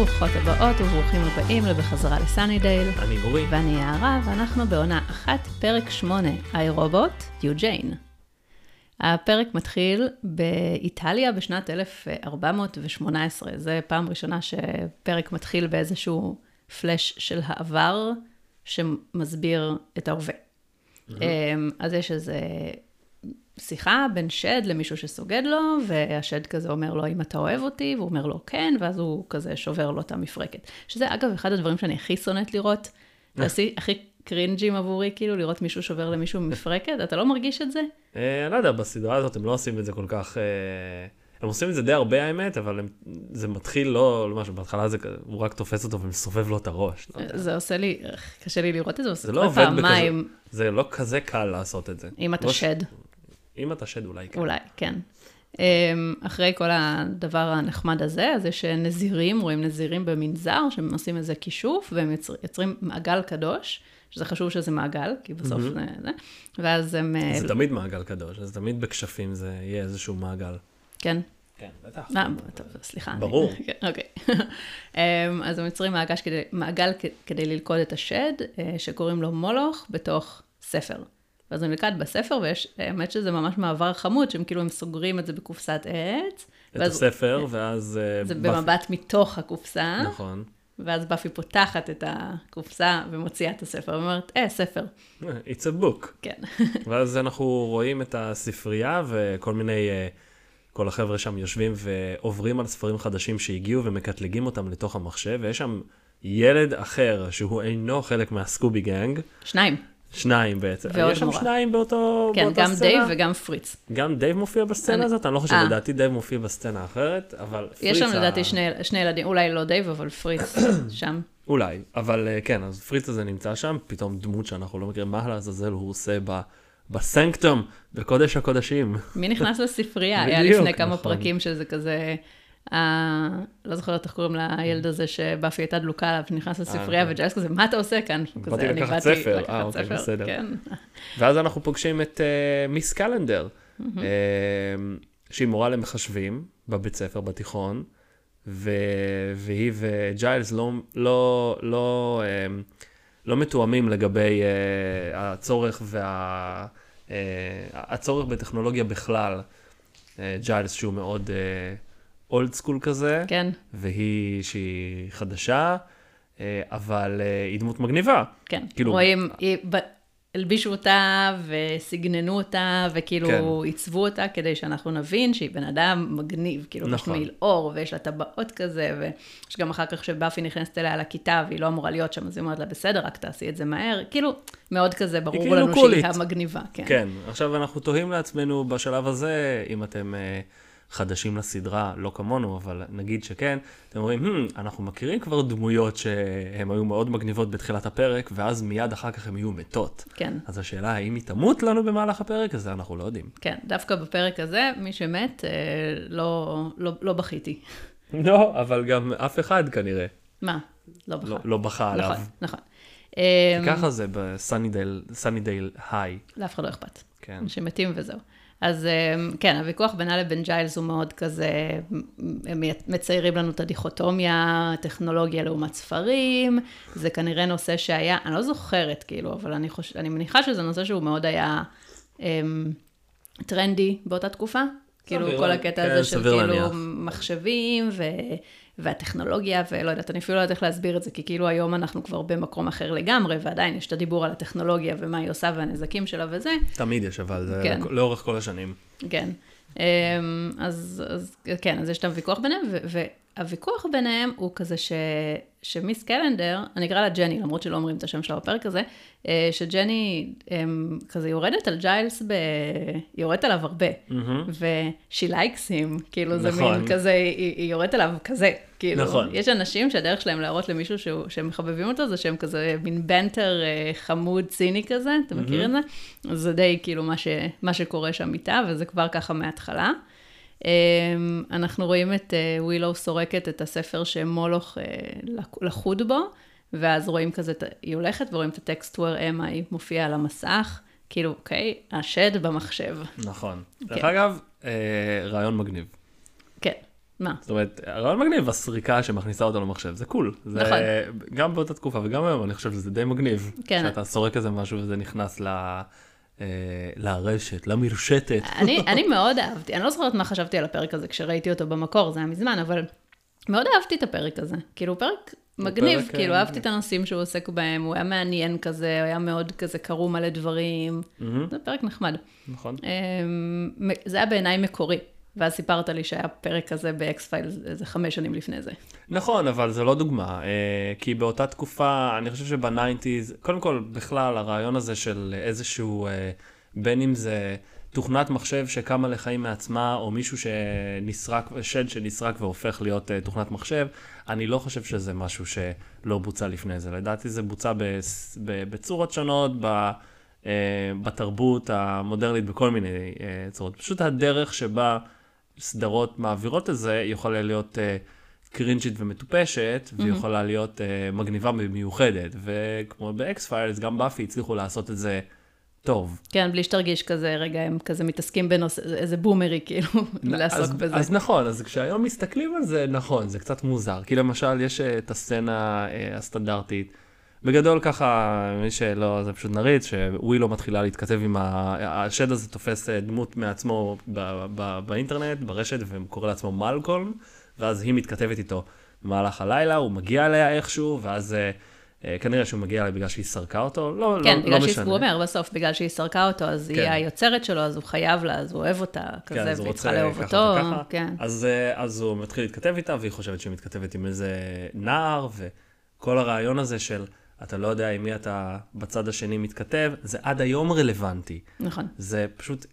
ברוכות הבאות וברוכים הבאים לבחזרה לסאנידייל. אני אורי. ואני יערה, ואנחנו בעונה אחת, פרק 8, איי רובוט, יוג'יין. הפרק מתחיל באיטליה בשנת 1418. זה פעם ראשונה שפרק מתחיל באיזשהו פלאש של העבר שמסביר את ההווה. אמ, אז יש איזה שיחה בין שד למישהו שסוגד לו, והשד כזה אומר לו, אם אתה אוהב אותי, והוא אומר לו, כן, ואז הוא כזה שובר לו את המפרקת. שזה אגב אחד הדברים שאני הכי שונאת לראות, זה הכי קרינג'ים עבורי, כאילו, לראות מישהו שובר למישהו מפרקת, אתה לא מרגיש את זה? אה, אני לא יודע, בסדרה הזאת הם לא עושים את זה כל כך... אה, הם עושים את זה די הרבה האמת, אבל הם, זה מתחיל לא, לא משהו, בהתחלה זה, הוא רק תופס אותו ומסובב לו את הראש. לא. זה עושה לי, קשה לי לראות את זה, זה לא עובד בכזה, זה לא כזה קל לעשות את זה. אם אתה לא שד. אם אתה שד אולי כן. אולי, כן. אמ, אחרי כל הדבר הנחמד הזה, אז יש נזירים, רואים נזירים במנזר, שהם עושים איזה כישוף, והם יוצר, יוצרים מעגל קדוש, שזה חשוב שזה מעגל, כי בסוף זה, זה, ואז הם... זה תמיד מעגל קדוש, אז תמיד בכשפים זה יהיה איזשהו מעגל. כן. כן, בטח. אה, טוב, סליחה. ברור. כן, אוקיי. אמ, אז הם יוצרים מעגל כדי, ללכוד את השד, אה, שקוראים לו מולוך, בתוך ספר. ואז הוא נלכד בספר, ויש, האמת שזה ממש מעבר חמוד, שהם כאילו, הם סוגרים את זה בקופסת עץ. את ואז- הספר, ואז... אה, זה באפי- במבט מתוך הקופסה, נכון. ואז באפי פותחת את הקופסה ומוציאה את הספר, ואומרת, אה, ספר, It's a book. כן. ואז אנחנו רואים את הספרייה וכל מיני, אה, כל החבר'ה שם יושבים ועוברים על ספרים חדשים שהגיעו ומקטלגים אותם לתוך המחשב, ויש שם ילד אחר שהוא אינו חלק מה Scooby Gang, שניים. שניים בעצם. ועוד יש שם מורה. שניים באותו, כן, באותה גם סצנה? דייב וגם פריץ. גם דייב מופיע בסצנה אני- הזאת? אני לא חושב, אה. לדעתי דייב מופיע בסצנה אחרת, אבל פריץ... יש שם ה- לדעתי שני, שני ילדים, אולי לא דייב, אבל פריץ שם. אולי, אבל אה, כן, אז פריץ הזה נמצא שם, פתאום דמות שאנחנו לא מכירים מה לעזאזל הוא עושה ב... ב sanctum, בקודש הקודשים. מי נכנס לספרייה? היה לפני כמה נכון. פרקים שזה כזה, לא זוכרת איך קוראים לילד הזה שבאפי הייתה דלוקה עליו, שנכנס לספרייה, כן. וג'יילס כזה, מה אתה עושה כאן? באתי כזה, "אני לקחת ספר." אה, אוקיי, ספר", בסדר. כן. ואז אנחנו פוגשים את אה, מיס קלנדר, אה, שהיא מורה למחשבים בבית ספר, בתיכון, ו... והיא וג'יילס לא, לא, לא, אה, לא מתואמים לגבי אה, הצורך וה... אה, הצורך בטכנולוגיה בכלל. אה, ג'יילס שהוא מאוד אולד סקול כזה, כן, והיא שהיא חדשה, אה, אבל אה, היא דמות מגניבה. כן. כאילו- רואים, היא- הלבישו אותה וסגננו אותה, וכאילו כן. עיצבו אותה כדי שאנחנו נבין שהיא בן אדם מגניב, כאילו, יש נכון. מעיל אור, ויש לה טבעות כזה, ויש גם אחר כך שבאפי נכנסת אליה לכיתה, והיא לא אמורה להיות שם, אז היא אומרת לה, בסדר, רק תעשי את זה מהר, כאילו, מאוד כזה ברור כאילו לנו קולית. שהיא המגניבה, כן. כן, עכשיו אנחנו תוהים לעצמנו בשלב הזה, אם אתם אה, חדשים לסדרה, לא כמונו, אבל נגיד שכן, אתם אומרים, hmm, אנחנו מכירים כבר דמויות שהן היו מאוד מגניבות בתחילת הפרק, ואז מיד אחר כך הן יהיו מתות. כן. אז השאלה, האם היא תמות לנו במהלך הפרק? אז זה אנחנו לא יודעים. כן, דווקא בפרק הזה, מי שמת, אה, לא, לא, לא בכיתי. לא, אבל גם אף אחד כנראה מה? לא בכה. לא, לא בכה עליו. נכון, נכון. ככה זה בסאנידייל היי. לאף אחד לא אכפת. כן. אנשים מתים וזהו. אז אה, כן, הוויכוח בינה לבין ג'יילס הוא מאוד כזה, הם מציירים לנו את הדיכוטומיה, טכנולוגיה לעומת ספרים, זה כנראה נושא שהיה, אני לא זוכרת כאילו, אבל אני, חוש... אני מניחה שזה נושא שהוא מאוד היה אמ, טרנדי באותה תקופה. כאילו כל הקטע כן, הזה של סביר כאילו מחשבים ו... והטכנולוגיה, ולא יודעת, אני אפילו לא יודעת איך להסביר את זה, כי כאילו היום אנחנו כבר במקום אחר לגמרי, ועדיין יש את הדיבור על הטכנולוגיה ומה היא עושה והנזקים שלה וזה, תמיד יש, אבל זה כן. לאורך כל השנים. כן. אמ, אז, אז כן, אז יש את הוויכוח ביניהם, ו- והוויכוח ביניהם הוא כזה ש, שמיס קלנדר, אני אקרא לה ג'ני, למרות שלא אומרים את השם שלה בפרק הזה, אה, שג'ני אמ, כזה יורדת על ג'יילס, ב... יורדת עליו הרבה, ו-she likes him, כאילו זה נכון. מין כזה, היא, היא יורדת עליו כזה, כאילו, נכון. יש אנשים שהדרך שלהם להראות למישהו שהוא, שהם מחבבים אותו, זה שהם כזה מין בנטר אה, חמוד, ציני כזה, אתה מכיר את זה? זה די כאילו מה, ש, מה שקורה שם איתה, וזה כבר ככה מההתחלה. אמ, אנחנו רואים את אה, ווילו סורקת את הספר שמולוך אה, לכוד בו, ואז רואים כזה, היא הולכת ורואים את הטקסט where am I מופיע על המסך, כאילו, אוקיי, השד במחשב. נכון. כן. דרך אגב, אה, רעיון מגניב. כן, מה? זאת אומרת, הרעיון מגניב, הסריקה שמכניסה אותו למחשב, זה קול. זה נכון. גם באותה תקופה וגם היום, אני חושב שזה די מגניב. כן. שאתה סורק איזה משהו וזה נכנס ל... אה, לרשת, למרשתת. אני, אני מאוד אהבתי, אני לא זוכרת מה חשבתי על הפרק הזה כשראיתי אותו במקור, זה היה מזמן, אבל מאוד אהבתי את הפרק הזה. כאילו, פרק מגניב, פרק, כאילו, אה, אהבתי את הנושאים שהוא עוסק בהם, הוא היה מעניין כזה, הוא היה מאוד כזה, קרו מלא דברים. זה פרק נחמד. נכון. אמ, זה היה בעיניי מקורי, ואז סיפרת לי שהיה פרק כזה ב X-File איזה חמש שנים לפני זה. נכון, אבל זה לא דוגמה, אה, כי באותה תקופה, אני חושב שב nineties, קודם כל, בכלל, הרעיון הזה של איזשהו, אה, בין אם זה תוכנת מחשב שקמה לחיים מעצמה, או מישהו שנסרק, שד שנסרק והופך להיות אה, תוכנת מחשב, אני לא חושב שזה משהו שלא בוצע לפני זה. לדעתי זה בוצע בצורות שונות, ב... בתרבות המודרנית בכל מיני צורות. פשוט הדרך שבה סדרות מעבירות את זה יכולה להיות אה, קרינג'ית ומטופשת, ויכולה להיות אה, מגניבה ומיוחדת. וכמו ב X-Files, גם באפי הצליחו לעשות את זה טוב. כן, בלי שתרגיש כזה, רגע, הם כזה מתעסקים בנושא, איזה בומרי, כאילו, לעסוק אז, בזה. אז נכון, אז כשהיום מסתכלים על זה, נכון, זה קצת מוזר. כי למשל, יש אה, את הסצנה אה, הסטנדרטית. בגדול ככה, מי שלא, זה פשוט נריץ, שווילו מתחילה להתכתב עם ה... השד הזה תופס אה, דמות מעצמו ב... ב... באינטרנט, ברשת, וקורא לעצמו מלקולם, ואז היא מתכתבת איתו במהלך הלילה, הוא מגיע אליה איכשהו, ואז אה, אה, כנראה שהוא מגיע אליה בגלל שהיא סרקה אותו, לא, כן, לא, בגלל לא שהיא, משנה. הוא אומר בסוף, בגלל שהיא סרקה אותו, אז כן. היא היוצרת שלו, אז הוא חייב לה, אז הוא אוהב אותה, כן, כזה, הוא והיא צריכה לאהוב אותו, וככה. כן. אז, אה, אז הוא מתחיל להתכתב איתה, והיא חושבת שהיא מתכתבת עם איזה נער, וכל הרעיון הזה של אתה לא יודע עם מי אתה בצד השני מתכתב, זה עד היום רלוונטי. נכון. זה פשוט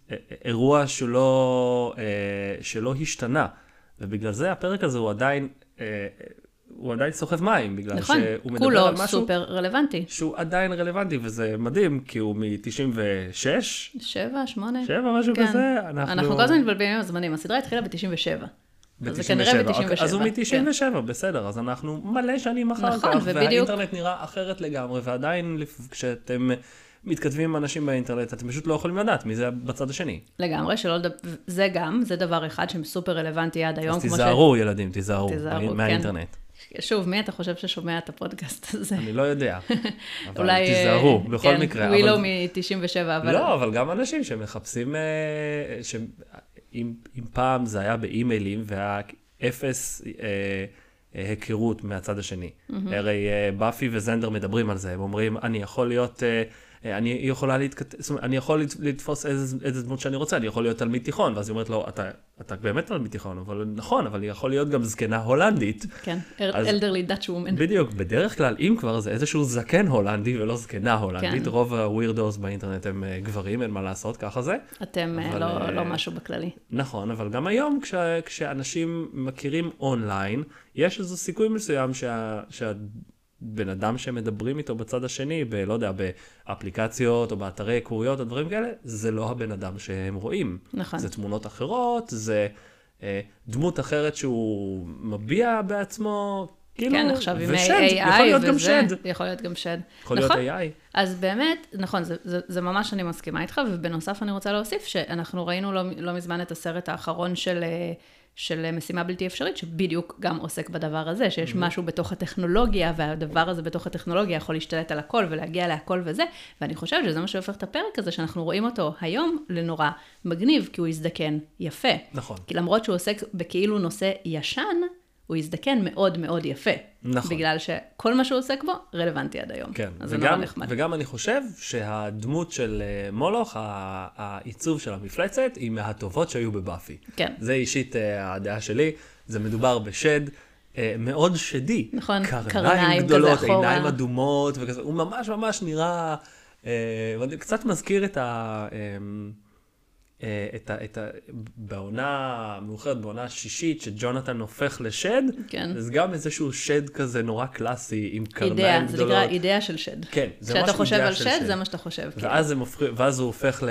אירוע שלא, אה, שלא השתנה, ובגלל זה הפרק הזה הוא עדיין, אה, הוא עדיין סוחב מים, בגלל נכון, שהוא מדבר כולו על משהו סופר רלוונטי. שהוא עדיין רלוונטי, וזה מדהים, כי הוא מ-96, שבע, שמונה? שבע, משהו כן. כזה, אנחנו... אנחנו... כל הזמן מתבלבלים עם הזמנים, הסדרה התחילה ב-97. אז זה ב-97, כנראה אוקיי, ב-97. אז הוא כן. מ-97, בסדר, אז אנחנו מלא שנים אחר נכון, כך, ובדיוק- והאינטרנט נראה אחרת לגמרי, ועדיין כשאתם מתכתבים עם אנשים באינטרנט, אתם פשוט לא יכולים לדעת מי זה בצד השני. לגמרי, שלא לדבר, זה גם, זה דבר אחד שסופר רלוונטי עד היום. אז ש- תיזהרו, ילדים, תיזהרו, תיזהרו, כן. מהאינטרנט. שוב, מי אתה חושב ששומע את הפודקאסט הזה? אני לא יודע, אבל אולי... אה, תיזהרו, בכל כן, מקרה. ווילו אבל- מ-97, אבל... לא, אבל גם אנשים שמחפשים, אה, ש- אם אם פעם זה היה באימיילים והיה אפס אה, אה, היכרות מהצד השני. הרי אה, באפי וזנדר מדברים על זה, הם אומרים, אני יכול להיות, אה, אני יכולה להתכתב, זאת אומרת, אני יכול לת- לתפוס איזה איזה דמות שאני רוצה, אני יכול להיות תלמיד תיכון, ואז היא אומרת לו, אתה, אתה באמת תלמיד תיכון, אבל נכון, אבל היא יכול להיות גם זקנה הולנדית. כן, אז- אלדרלי דאץ' וומן. בדיוק, בדרך כלל, אם כבר, זה איזשהו זקן הולנדי ולא זקנה הולנדית. כן. רוב הווירדוס באינטרנט הם אה, גברים, אין מה לעשות, ככה זה. אתם אה, אבל, לא- אה, לא משהו בכללי. נכון, אבל גם היום כש, כשאנשים מכירים אונליין, יש איזה סיכוי מסוים שה, שהבן אדם שמדברים איתו בצד השני, ב, לא יודע, באפליקציות או באתרי היכרויות או דברים כאלה, זה לא הבן אדם שהם רואים. נכון. זה תמונות אחרות, זה אה, דמות אחרת שהוא מביע בעצמו, כאילו, כן, עכשיו עם AI יכול להיות גם וזה, שד. יכול להיות גם שד. יכול להיות נכון. AI. אז באמת, נכון, זה, זה, זה ממש אני מסכימה איתך, ובנוסף אני רוצה להוסיף שאנחנו ראינו לא, לא מזמן את הסרט האחרון של, אה, של משימה בלתי אפשרית, שבדיוק גם עוסק בדבר הזה, שיש Mm-hmm. משהו בתוך הטכנולוגיה, והדבר הזה בתוך הטכנולוגיה יכול להשתלט על הכל ולהגיע להכל וזה, ואני חושבת שזה מה שהופך את הפרק הזה, שאנחנו רואים אותו היום לנורא מגניב, כי הוא הזדקן יפה. נכון. כי למרות שהוא עוסק בכאילו נושא ישן, הוא הזדקן מאוד מאוד יפה. נכון. בגלל שכל מה שהוא עוסק בו רלוונטי עד היום. כן, אז זה נורא וגם, נחמד. וגם אני חושב שהדמות של אה, מולוך, העיצוב של המפלצת, היא מהטובות שהיו בבאפי. כן. זה אישית אה, הדעה שלי, זה מדובר בשד. אה, מאוד שדי. נכון, קרניים קרניים גדולות, כזה אחורה. עיניים אדומות וכזה, הוא ממש ממש נראה, אה, קצת מזכיר את ה... אה, את ה... את ה... בעונה המאוחרת, בעונה השישית, שג'ונתן הופך לשד, כן. אז גם איזשהו שד כזה נורא קלאסי, עם קרניים אידאה, זה גדולות. נקרא אידאה של שד. כן, זה כשאתה ממש חושב אידאה על של שד, שד. זה מה שאתה חושב. כן. ואז, הם הופכים, ואז הוא הופך ל...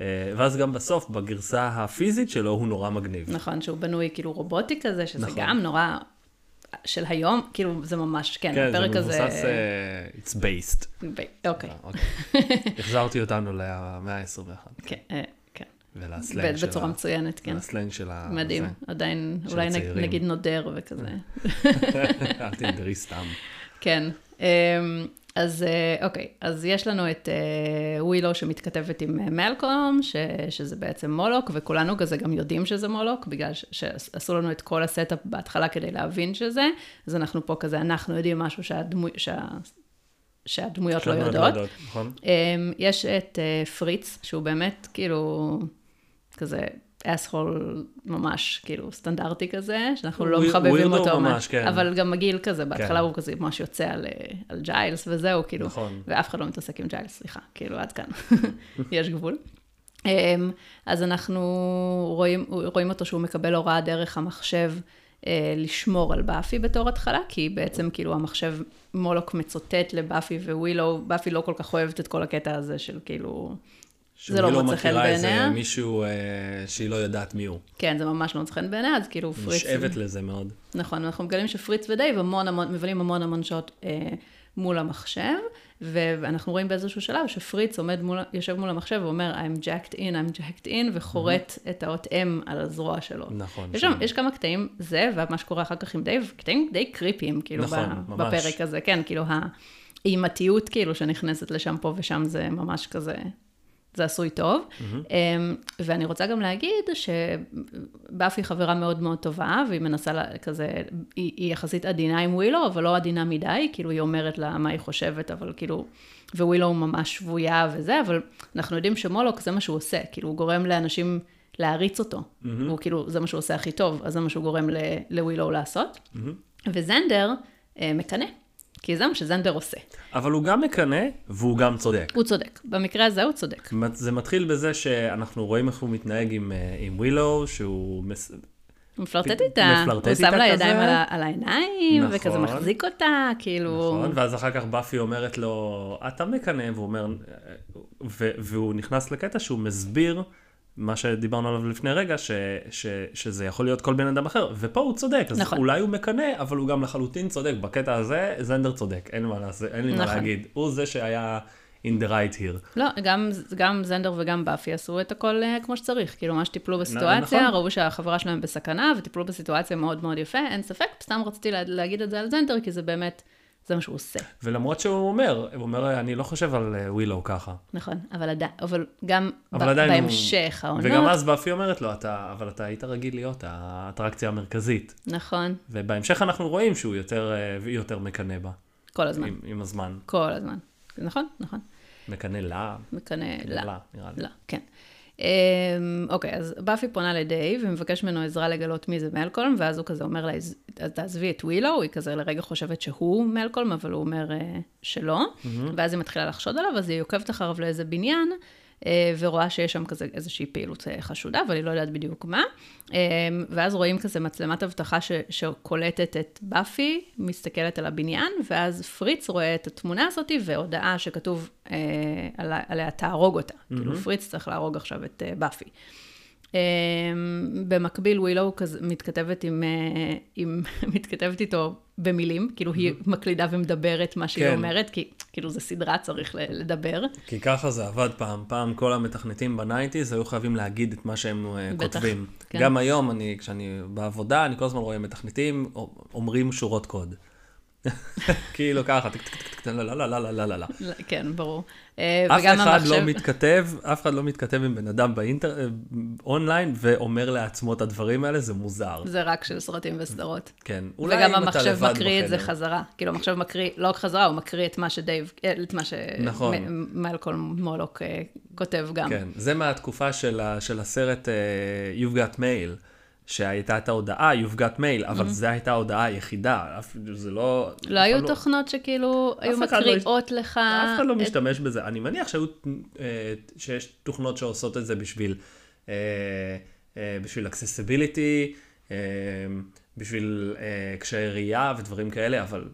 אה, ואז גם בסוף, בגרסה הפיזית שלו, הוא נורא מגניב. נכון, שהוא בנוי כאילו רובוטי כזה, שזה נכון. גם נורא... של היום, כאילו זה ממש, כן, כן, זה הפרק הזה... מבוסס, אה, it's based. אוקיי, אה, אוקיי. החזרתי אותנו למאה ה-21. כן, אה, כן. ולסלנג שלה. בצורה מצוינת, כן. ולסלנג של ה... מדהים, זה. עדיין, של אולי. נגיד נודר וכזה. אל תנדרי סתם. כן. אז אה, אוקיי, אז יש לנו את אה, ווילו שמתכתבת עם אה, מלקום, ש, שזה בעצם מולוק, וכולנו כזה גם יודעים שזה מולוק, בגלל ש, שעשו לנו את כל ה setup בהתחלה כדי להבין שזה, אז אנחנו פה כזה, אנחנו יודעים משהו שהדמו, שה, שהדמויות לא שאנחנו יודעות. נכון? אמ, יש את אה, פריץ, שהוא באמת כאילו כזה אסהול ממש כאילו סטנדרטי כזה, שאנחנו לא מחבבים אותו, ממש, כן. אבל גם מגעיל כזה, בהתחלה כן. הוא כזה ממש יוצא על, אה, על ג'יילס וזהו, כאילו, נכון. ואף אחד לא מתעסק עם ג'יילס, סליחה, כאילו עד כאן, יש גבול. אמ, אז אנחנו רואים, רואים אותו שהוא מקבל הוראה דרך המחשב אה, לשמור על באפי בתור התחלה, כי בעצם כאילו המחשב מולוק מצוטט לבאפי ווילו, באפי לא כל כך אוהבת את כל הקטע הזה של כאילו, זה לא שהיא מוצא חן מכירה איזה בעיניה. מישהו אה, שהיא לא יודעת מי הוא. כן, זה ממש לא מוצא חן בעיניה, אז כאילו פריץ, נשאבת לזה מאוד. נכון, אנחנו מגלים שפריץ ודייב המון המון, מבלים המון המון שעות אה, מול המחשב, ואנחנו רואים באיזשהו שלב שפריץ עומד מול, יושב מול המחשב ואומר, I'm jacked in, I'm jacked in, וחורט את האות M על הזרוע שלו. נכון. יש, שם, יש כמה קטעים, זה, ומה שקורה אחר כך עם דייב, קטעים די קריפיים, כאילו, נכון, ב, ממש. בפרק הזה, כן, כאילו, האימתיות, כאילו, שנכנסת לשם פה ושם, זה ממש כזה, זה עשוי טוב. Mm-hmm. ואני רוצה גם להגיד שבאפי חברה מאוד מאוד טובה, והיא מנסה לה, כזה, היא, היא יחסית עדינה עם ווילו, אבל לא עדינה מדי, כאילו, היא אומרת לה מה היא חושבת, אבל כאילו, ווילו ממש שבויה וזה, אבל אנחנו יודעים שמולוק זה מה שהוא עושה, כאילו, הוא גורם לאנשים... להריץ אותו. Mm-hmm. הוא כאילו, זה מה שהוא עושה הכי טוב, אז זה מה שהוא גורם לווילו לעשות. Mm-hmm. וזנדר אה, מקנא, כי זה מה שזנדר עושה. אבל הוא גם מקנא, והוא גם צודק. הוא צודק, במקרה הזה הוא צודק. זה מתחיל בזה שאנחנו רואים איך הוא מתנהג עם, אה, עם ווילו, שהוא... מס... הוא מפלרטט איתה, הוא שם לה. ידיים על, על העיניים, נכון. וכזה מחזיק אותה, כאילו... נכון, ואז אחר כך באפי אומרת לו, אתה מקנא, והוא אומר, ו- והוא נכנס לקטע שהוא מסביר מה שדיברנו עליו לפני רגע, ש- ש- שזה יכול להיות כל בן אדם אחר, ופה הוא צודק, אז נכון. אולי הוא מקנא, אבל הוא גם לחלוטין צודק, בקטע הזה זנדר צודק, אין, מה, לעשות, אין לי מה נכון. להגיד, הוא זה שהיה in the right here. לא, גם, גם זנדר וגם באפי עשו את הכל אה, כמו שצריך. כאילו, ממש טיפלו בסיטואציה, נכון. ראו שהחברה שלהם בסכנה, וטיפלו בסיטואציה מאוד מאוד יפה, אין ספק, סתם רציתי לה, להגיד את זה על זנדר, כי זה באמת, זה מה שהוא עושה. ולמרות שהוא אומר, הוא אומר, אני לא חושב על אה, ווילו ככה. נכון, אבל עדיין, אבל גם אבל ב- עדיין הוא- בהמשך העונות, וגם אז באפי אומרת לו, אתה, אבל אתה היית רגיל להיות האטרקציה המרכזית. נכון, ובהמשך אנחנו רואים שהוא יותר, אה, יותר מקנא בה, כל הזמן, עם, עם הזמן. כל הזמן. נכון, נכון, מקנא לה, מקנא, לא, לה, נראה לי. לא, כן. אמ, אוקיי, אז באפי פונה לדייב ומבקש ממנו עזרה לגלות מי זה מלקולם, ואז הוא כזה אומר לה, "אז- אז תעזבי את ווילו, היא כזה לרגע חושבת שהוא מלקולם, אבל הוא אומר אה, שלא, ואז היא מתחילה לחשוד עליו, אז היא עוקבת אחריו לאיזה בניין, ורואה שיש שם כזה איזושהי פעילות אה, חשודה, אבל היא לא יודעת בדיוק מה. אה, ואז רואים כזה מצלמת אבטחה ש- שקולטת את באפי, מסתכלת על הבניין, ואז פריץ רואה את התמונה הזאת, והודעה שכתוב אה, עליה, תהרוג אותה. כאילו, פריץ צריך להרוג עכשיו את אה, באפי. אה, במקביל, ווילו מתכתבת עם, אה, עם, מתכתבת איתו במילים, כאילו היא מקלידה ומדברת מה שהיא כן. אומרת, כי כאילו זה סדרה, צריך לדבר. כי ככה זה עבד פעם. פעם כל המתכנתים ב nineties היו חייבים להגיד את מה שהם אה, בטח, כותבים. כן. גם היום, אני, כשאני בעבודה, אני כל הזמן רואה מתכנתים אומרים שורות קוד. כאילו ככה, לא, לא, לא, לא, לא, לא, לא. לא, כן, ברור. אה, אף וגם אחד המחשב- לא מתכתב, אף אחד לא מתכתב עם בן אדם. אה, אונליין ואומר לעצמו את הדברים האלה, זה מוזר. זה רק של סרטים וסדרות. כן. אולי וגם אם אתה המחשב לבד מקריא את זה. חזרה. כאילו, המחשב מקריא, לא רק חזרה, הוא מקריא את מה שדייב, אה, את מה נכון. שמלקולם מולוק כותב גם. כן, זה מהתקופה של, הסרט You've Got Mail, שהייתה את ההודעה You've Got Mail, אבל זו הייתה ההודעה היחידה, זה לא... Mm-hmm. לא היו תוכנות שכאילו היו לא- מקריאות לך... אף אחד לא את- משתמש בזה. אני מניח שהיו, אה, שיש תוכנות שעושות את זה בשביל, אה, אה, בשביל accessibility, בשביל קשיי ראייה ודברים כאלה, אבל,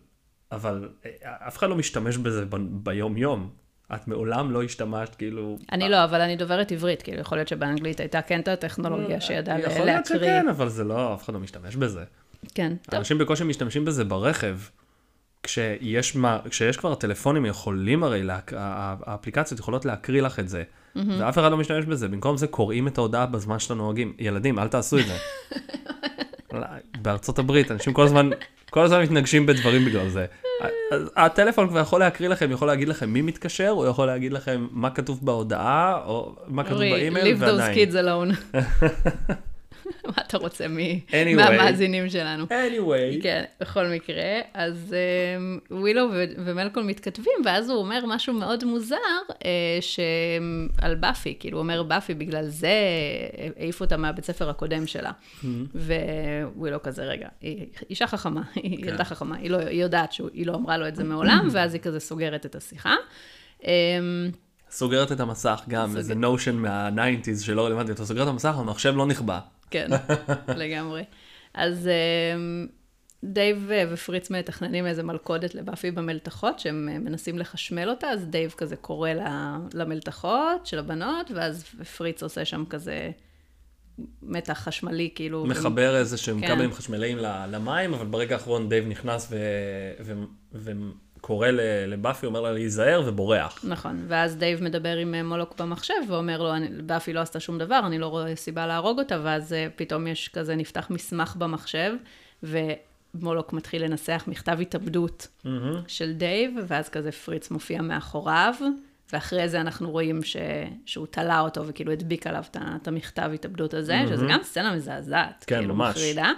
אבל אף אחד לא משתמש בזה ב- ביום-יום. את מעולם לא השתמשת, כאילו... אני לא, אבל אני דוברת עברית, כאילו, יכול להיות שבאנגלית הייתה כן את הטכנולוגיה שידעה יכול להיות להקריא. שכן, אבל זה לא, אף אחד לא משתמש בזה. כן, טוב. אנשים בקושי משתמשים בזה ברכב. כשיש, מה, כשיש כבר טלפונים יכולים הרי, לה, האפליקציות יכולות להקריא לך את זה, mm-hmm. ואף אחד לא משתמש בזה, במקום זה קוראים את ההודעה בזמן שאתם נוהגים. ילדים, אל תעשו את זה. בארצות הברית, אנשים כל הזמן, כל הזמן מתנגשים בדברים בגלל זה. הטלפון כבר יכול להקריא לכם, יכול להגיד לכם מי מתקשר, הוא יכול להגיד לכם מה כתוב בהודעה, או מה כתוב באימייל, ועדיין. Leave those kids alone. מה אתה רוצה anyway. מהמאזינים שלנו. anyway. כן, בכל מקרה, אז um, ווילו ומלקול מתכתבים, ואז הוא אומר משהו מאוד מוזר, uh, על באפי, כאילו הוא אומר באפי, בגלל זה העיפו אותה מהבית ספר הקודם שלה. Mm-hmm. ווילו כזה, רגע, היא אישה חכמה, היא כן. ילדה חכמה, היא, לא, היא יודעת שהיא לא אמרה לו את זה מעולם, ואז היא כזה סוגרת את השיחה. Um, סוגרת את המסך גם, סוג... איזה notion מה-90's שלא רלוונטי, אתה סוגר את המסך, המחשב לא נכבה. כן, לגמרי. אז אמ, דייב ופריץ מתכננים איזה מלכודת לבאפי במלתחות, שהם אה, מנסים לחשמל אותה, אז דייב כזה קורא למלתחות של הבנות, ואז פריץ עושה שם כזה מתח חשמלי, כאילו... מחבר איזה שהם כן. כבלים חשמליים למים, אבל ברגע האחרון דייב נכנס ו... ו... ו... קורא לבאפי, אומר לה להיזהר ובורח. נכון, ואז דייב מדבר עם אה, מולוק במחשב ואומר לו, באפי לא עשתה שום דבר, אני לא רואה סיבה להרוג אותה, ואז אה, פתאום יש כזה, נפתח מסמך במחשב, ומולוק מתחיל לנסח מכתב התאבדות mm-hmm. של דייב, ואז כזה פריץ מופיע מאחוריו, ואחרי זה אנחנו רואים ש... שהוא תלה אותו וכאילו הדביק עליו את המכתב התאבדות הזה, mm-hmm. שזה גם סצנה מזעזעת, כן, כאילו ממש. מחרידה,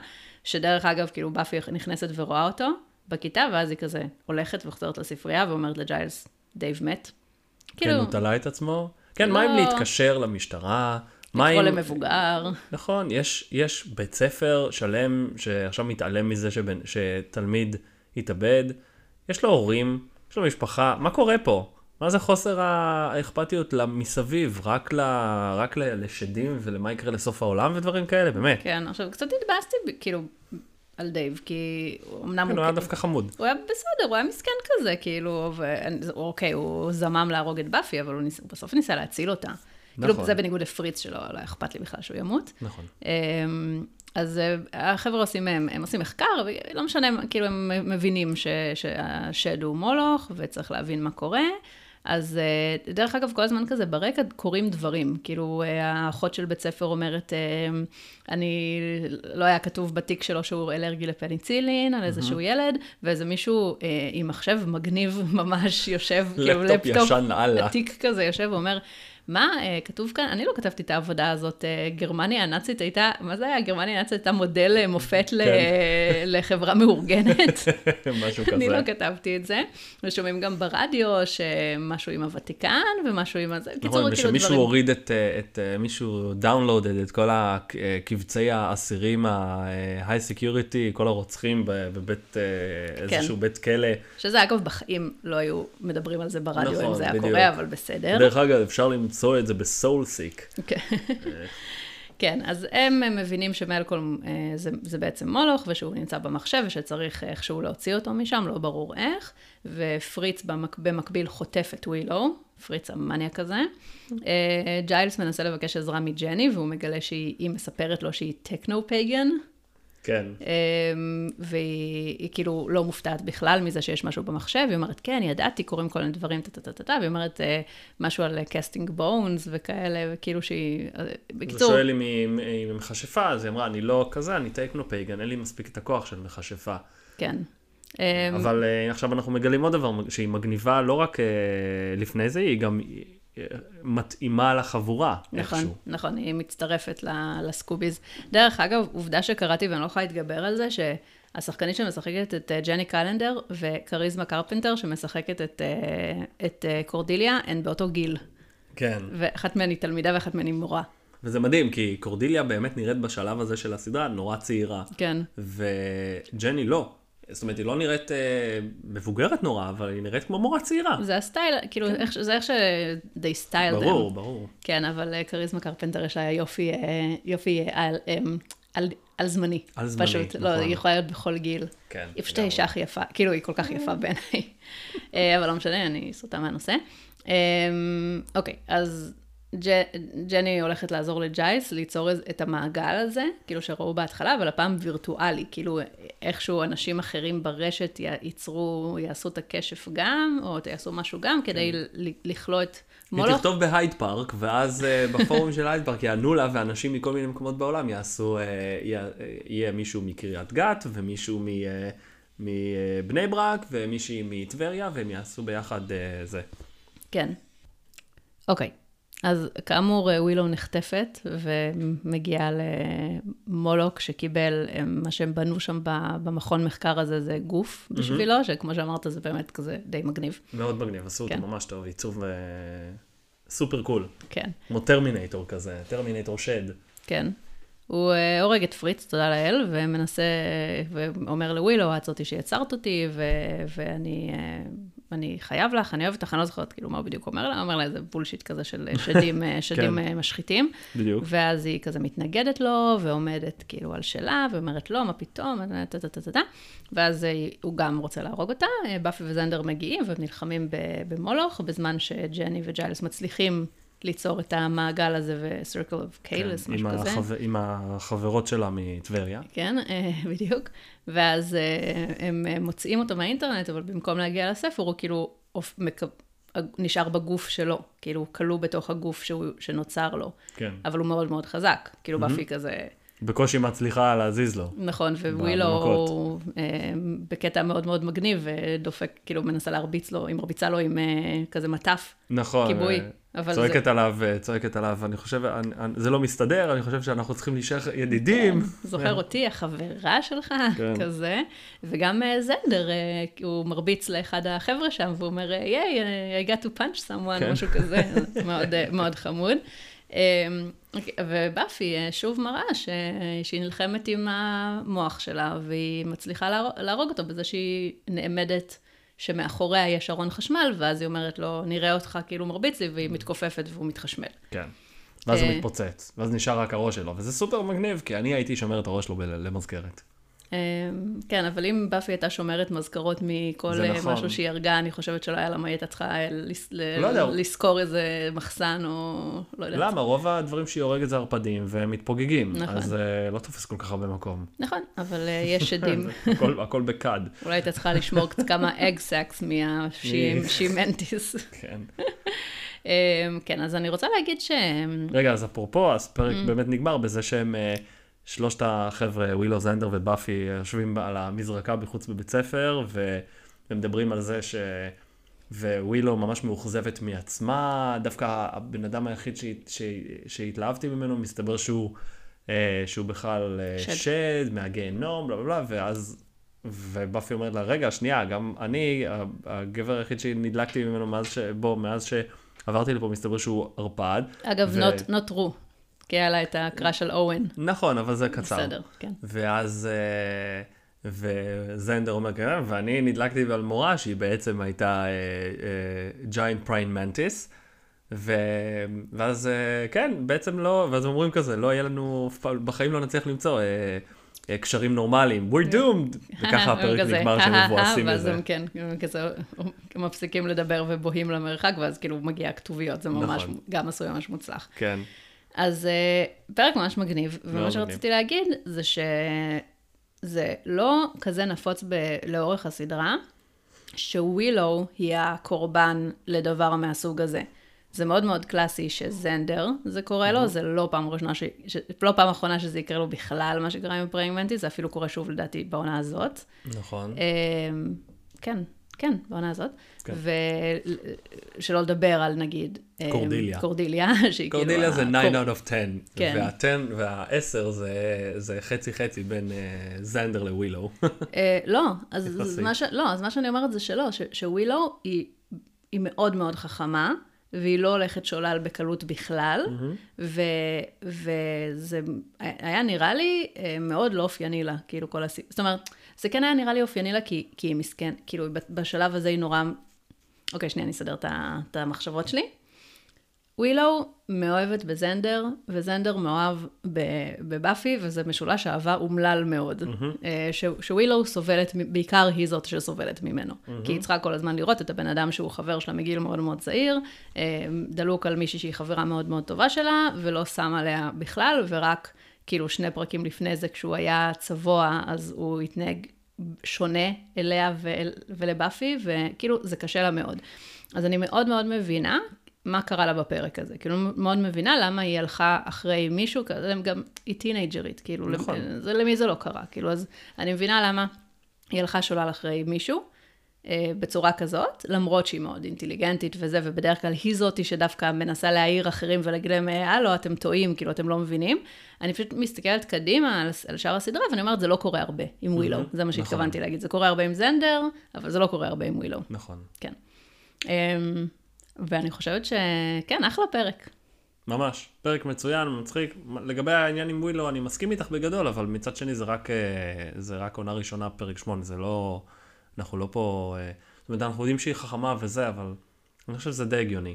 שדרך אגב, כאילו באפי נכנסת ורואה אותו, בכיתה, ואז היא כזה הולכת וחוזרת לספרייה ואומרת לג'יילס, דייב מת. כן, כאילו... הוא תלה את עצמו? כן, לא... מה אם להתקשר למשטרה? מה אם... לקרוא למבוגר. נכון, יש, יש בית ספר שלם שעכשיו מתעלם מזה שבן, שתלמיד התאבד, יש לו הורים, יש לו משפחה, מה קורה פה? מה זה חוסר האכפתיות מסביב? רק, ל, רק לשדים ולמה יקרה לסוף העולם ודברים כאלה, באמת. כן, עכשיו קצת התבאסתי, כאילו, על דייב, כי אמנם כן, הוא... הוא היה דווקא חמוד. הוא היה בסדר, הוא היה מסכן כזה, כאילו, ואוקיי, הוא זמם להרוג את באפי, אבל הוא ניס... בסוף ניסה להציל אותה. כאילו, נכון. כאילו, זה בניגוד לפריץ שלו, לא אכפת לי בכלל שהוא ימות. נכון. אמ, אז אה, החבר'ה עושים, הם, הם עושים מחקר, ולא משנה, כאילו, הם מבינים ש, שהשד הוא מולוך, וצריך להבין מה קורה. אז אה, דרך אגב, כל הזמן כזה ברקע קורים דברים. כאילו, אה, האחות של בית ספר אומרת, אה, אני, לא היה כתוב בתיק שלו שהוא אלרגי לפניצילין, על איזשהו ילד, ואיזה מישהו עם מחשב מגניב ממש יושב, כאילו לפטופ ישן הלאה. עתיק כזה יושב ואומר, מה, אה, כתוב כאן, אני לא כתבתי את העבודה הזאת, אה, גרמניה הנאצית הייתה, מה זה היה? גרמניה הנאצית הייתה מודל אה, מופת כן. לחברה מאורגנת. משהו כזה. אני לא כתבתי את זה. ושומעים גם ברדיו שמשהו עם הוותיקן ומשהו עם הזה. נכון, ושמישהו הוריד את, את, מישהו דאונלודד את כל הקבצי האסירים ה-high security, כל הרוצחים בבית, כן. איזשהו בית כלא. שזה אגב בחיים לא היו מדברים על זה ברדיו, נכון, אם זה היה קורה, אבל בסדר. דרך אגב, אפשר למצוא... למצוא את זה בסול סיק. כן. כן, אז הם מבינים שמלקול אה, זה, זה בעצם מולוך, ושהוא נמצא במחשב, ושצריך איכשהו להוציא אותו משם, לא ברור איך, ופריץ במק, במקביל חוטף את ווילו, פריץ המניאק הזה. אה, ג'יילס מנסה לבקש עזרה מג'ני, והוא מגלה שהיא מספרת לו שהיא טכנו-פייגן. כן. אמ, והיא כאילו לא מופתעת בכלל מזה שיש משהו במחשב, היא אומרת, כן, ידעתי, קורים כל מיני דברים, טה-טה-טה-טה, והיא אומרת אה, משהו על casting bones וכאלה, וכאילו שהיא... אה, בקיצור... אתה שואל אם היא מכשפה, אז היא אמרה, אני לא כזה, אני techno-pagan, אין לי מספיק את הכוח של מכשפה. כן. אבל עכשיו אנחנו מגלים עוד דבר, שהיא מגניבה לא רק לפני זה, היא גם מתאימה לחבורה נכון, איכשהו. נכון, היא מצטרפת ל Scoobies. דרך אגב, עובדה שקראתי ואני לא יכולה להתגבר על זה, שהשחקנית שמשחקת את אה, ג'ני קלנדר וכריזמה קרפנטר שמשחקת את, אה, את אה, קורדיליה, הן באותו גיל. כן. ואחת מהן היא תלמידה ואחת מהן היא מורה. וזה מדהים, כי קורדיליה באמת נראית בשלב הזה של הסדרה נורא צעירה. כן. וג'ני לא. זאת אומרת, היא לא נראית אה, מבוגרת נורא, אבל היא נראית כמו מורה צעירה. זה הסטייל, כאילו, כן. איך, זה איך ש-they styled ברור, them. ברור. כן, אבל אה, כריזמה קרפנטר יש לה יופי, אה, יופי אה, על, אה, על, על זמני. על זמני, פשוט, לא, נכון. לא, היא יכולה להיות בכל גיל. כן. היא פשוט אישה הכי יפה, כאילו, היא כל כך יפה בעיניי. אבל לא משנה, אני סוטה מהנושא. אוקיי, אז ג'ני הולכת לעזור לג'יילס ליצור את המעגל הזה, כאילו שראו בהתחלה, אבל הפעם וירטואלי, כאילו איכשהו אנשים אחרים ברשת ייצרו, יעשו את הכישוף גם, או יעשו משהו גם, כדי כן. לכלוא את מולוך. היא תכתוב בהייד פארק, ואז uh, בפורום של הייד פארק יענו לה, ואנשים מכל מיני מקומות בעולם יעשו, uh, יהיה, יהיה מישהו מקריית גת, ומישהו מבני ברק ומישהי מטבריה, והם יעשו ביחד זה. כן. אוקיי. אז כאמור, ווילו נחטפת ומגיעה למולוק שקיבל, מה שהם בנו שם במכון מחקר הזה, זה גוף בשבילו, mm-hmm. שכמו שאמרת, זה באמת כזה די מגניב. מאוד מגניב, עשו כן. אותו ממש טוב, עיצוב uh, super cool. כן. כמו טרמינטור כזה, טרמינטור שד. כן. הוא הורג את פריץ, תודה לאל, ומנסה, ואומר לווילו, את זאתי שיצרת אותי, ו, ואני אני חייב לך, אני אוהב אותך, אני לא זוכרת כאילו מה הוא בדיוק אומר לה, אומר לה איזה בולשיט כזה של שדים, אה, שדים כן. משחיתים. בדיוק. ואז היא כזה מתנגדת לו, ועומדת כאילו על שלה, ואומרת לא, מה פתאום, טה-טה-טה-טה. ואז הוא גם רוצה להרוג אותה, באפי וזנדר מגיעים ונלחמים במולוך, בזמן שג'ני וג'יילס מצליחים ליצור את המעגל הזה ו-circle of chaos, כן, משהו כזה. החבר, עם החברות שלה מטבריה. כן, אה, בדיוק. ואז אה, הם מוצאים אותו מהאינטרנט, אבל במקום להגיע לספר, הוא כאילו נשאר בגוף שלו, כאילו הוא כלוא בתוך הגוף שהוא, שנוצר לו. כן. אבל הוא מאוד מאוד חזק, כאילו mm-hmm. באפי כזה... בקושי מצליחה להזיז לו. נכון, ווילו אה, בקטע מאוד מאוד מגניב, ודופק, כאילו מנסה להרביץ לו, היא מרביצה לו עם אה, כזה מטף. נכון. כיבוי. צועקת זה... עליו, אה, צועקת עליו, אני חושב, אני, אני, זה לא מסתדר, אני חושב שאנחנו צריכים להישאר ידידים. כן, זוכר אותי, החברה שלך, כן. כזה. וגם זנדר, הוא מרביץ לאחד החבר'ה שם, והוא אומר, ייי, I got to punch someone, כן. משהו כזה, מאוד, מאוד חמוד. אמ, ובאפי אה, שוב מראה ש... שהיא נלחמת עם המוח שלה, והיא מצליחה להרוג אותו בזה שהיא נעמדת שמאחוריה יש ארון חשמל, ואז היא אומרת לו, נראה אותך כאילו מרביץ לי, והיא מתכופפת והוא מתחשמל. כן. ואז הוא אה, מתפוצץ, ואז נשאר רק הראש שלו, וזה סופר מגניב, כי אני הייתי שומר את הראש שלו למזכרת. אמ, כן, אבל אם באפי הייתה שומרת מזכרות מכל אה, נכון. משהו שהיא הרגה, אני חושבת שלא היה למה היא הייתה צריכה אה, לא לזכור איזה מחסן או לא יודעת. למה? רוב הדברים שהיא הורגת זה ערפדים והם מתפוגגים, נכון. אז uh, לא תופס כל כך הרבה מקום. נכון, אבל יש שדים. הכל, הכל בכד. אולי הייתה צריכה לשמור קצת כמה egg sacs מה She-Mantis. כן. אמ, כן, אז אני רוצה להגיד ש... רגע, אז אפרופו, אז פרק mm. באמת נגמר בזה שהם... שלושת החבר'ה, ווילו זנדר ובאפי, יושבים על המזרקה בחוץ בבית ספר, ומדברים על זה ש... ווילו ממש מאוכזבת מעצמה, דווקא הבן אדם היחיד שהתלהבתי ממנו, מסתבר שהוא, אה, שהוא בכלל אה, שד, שד מהגיהנום, בלה בלה בלה, ואז, ובאפי אומרת לה, רגע, שנייה, גם אני, הגבר היחיד שנדלקתי ממנו מאז, ש... בו, מאז שעברתי לפה, מסתבר שהוא ערפד. אגב, ו... true. כי היה לה את הקראש של אוהן. נכון, אבל זה קצר. בסדר, כן. ואז, אה, וזנדר אומר, כן, ואני נדלקתי על מורה שהיא בעצם הייתה ג'יינט פריין מנטיס. ואז כן, בעצם לא, ואז אומרים כזה, לא יהיה לנו, בחיים לא נצליח למצוא אה, קשרים נורמליים, we're doomed, וככה הפרק נגמר שהם מבואסים לזה. ואז הם כן, כזה מפסיקים לדבר ובוהים למרחק, ואז כאילו מגיע כתוביות, זה ממש, נכון. גם עשוי ממש מוצלח. כן. אז uh, פרק ממש מגניב, ומה שרציתי להגיד זה שזה לא כזה נפוץ ב- לאורך הסדרה, שווילו היא הקורבן לדבר מהסוג הזה. זה מאוד מאוד קלאסי שזנדר, זה קורה לו, זה לא פעם ראשונה, ש... ש... לא פעם אחרונה שזה יקרה לו בכלל, מה שקרה עם הפריימנטי, זה אפילו קורה שוב לדעתי בעונה הזאת. נכון. Uh, כן, כן, בעונה הזאת. כן. ושלא לדבר על נגיד... אה, קורדיליה. קורדיליה, שהיא כאילו... קורדיליה זה 9 out of 10. כן. וה-10 וה-10 זה, זה חצי חצי בין uh, זנדר לווילו. uh, לא, אז מה, ש... לא, אז מה שאני אומרת זה שלא, ש... שווילו היא, היא מאוד מאוד חכמה. והיא לא הולכת שולל בקלות בכלל, mm-hmm. ו, וזה היה נראה לי מאוד לא אופייני לה, כאילו כל הסיפור. זאת אומרת, זה כן היה נראה לי אופייני לה, כי, כי היא מסכן, כאילו בשלב הזה היא נורא... אוקיי, שנייה, אני אסדר את המחשבות שלי. ווילו מאוהבת בזנדר, וזנדר מאוהב בבאפי, וזה משולש אהבה אומלל מאוד. Mm-hmm. שווילו סובלת, בעיקר היא זאת שסובלת ממנו. Mm-hmm. כי היא צריכה כל הזמן לראות את הבן אדם שהוא חבר שלה מגיל מאוד מאוד צעיר, אה, דלוק על מישהי שהיא חברה מאוד מאוד טובה שלה, ולא שם עליה בכלל, ורק כאילו שני פרקים לפני זה, כשהוא היה צבוע, אז הוא התנהג שונה אליה ול, ולבאפי, וכאילו זה קשה לה מאוד. אז אני מאוד מאוד מבינה מה קרה לה בפרק הזה. כאילו, מאוד מבינה למה היא הלכה אחרי מישהו, כזה, גם היא טינג'רית, כאילו, נכון. זה, למי זה לא קרה. כאילו, אז אני מבינה למה היא הלכה שולל אחרי מישהו. אה, בצורה כזאת, למרות שהיא מאוד אינטליגנטית וזה, ובדרך כלל היא זאתי שדווקא מנסה להעיר אחרים ולהגיד להם, הלו, אתם טועים, כאילו, אתם לא מבינים. אני פשוט מסתכלת קדימה על, על שאר הסדרה, ואני אומרת, זה לא קורה הרבה עם ווילו, זה מה שהתכוונתי נכון. להגיד. זה קורה הרבה עם זנדר, אבל זה לא קורה הרבה עם ווילו. נכון. כן. אמ, ואני חושבת שכן, אחלה פרק. ממש, פרק מצוין, מצחיק. לגבי העניין עם ווילו, אני מסכים איתך בגדול, אבל מצד שני זה רק, אה, זה רק עונה ראשונה, פרק שמונה, זה לא, אנחנו לא פה, אה, זאת אומרת, אנחנו יודעים שהיא חכמה וזה, אבל אני חושב שזה די הגיוני.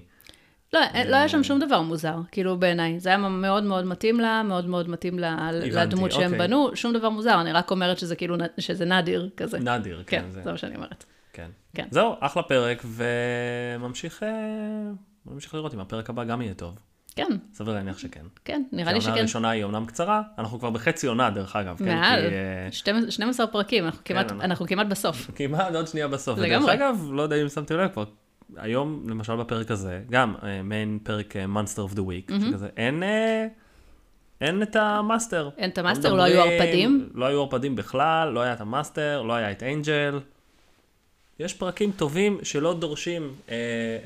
לא, אה, לא היה שם שום דבר מוזר, כאילו בעיניי. זה היה מאוד מאוד מתאים לה, מאוד מאוד מתאים לה, הבנתי, לדמות שהם אוקיי. בנו, שום דבר מוזר, אני רק אומרת שזה כאילו, שזה נדיר כזה. נדיר, כן. כן, זה, זה מה שאני אומרת. כן. כן. זהו, אחלה פרק, וממשיך ממשיך לראות אם הפרק הבא גם יהיה טוב. כן. סביר להניח שכן. כן, נראה לי שכן. העונה הראשונה היא אומנם קצרה, אנחנו כבר בחצי עונה דרך אגב. כן, מעל, כן, כי... 12 פרקים, אנחנו, כן, כמעט, אנחנו... אנחנו כמעט בסוף. כמעט עוד שנייה בסוף. לגמרי. דרך אגב, לא יודע אם שמתם לב כבר, היום, למשל בפרק הזה, גם מעין פרק Monster of the Week, mm-hmm. שכזה, אין... אין את המאסטר. אין את המאסטר, לא היו ערפדים. לא היו ערפדים בכלל, לא היה את המאסטר, לא היה את אנג'ל. יש פרקים טובים שלא דורשים אה,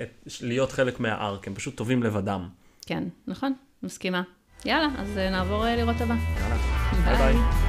את, להיות חלק מה arc, הם פשוט טובים לבדם. כן, נכון, מסכימה. יאללה, אז אה, נעבור אה, לראות הבא. יאללה, ביי ביי. ביי.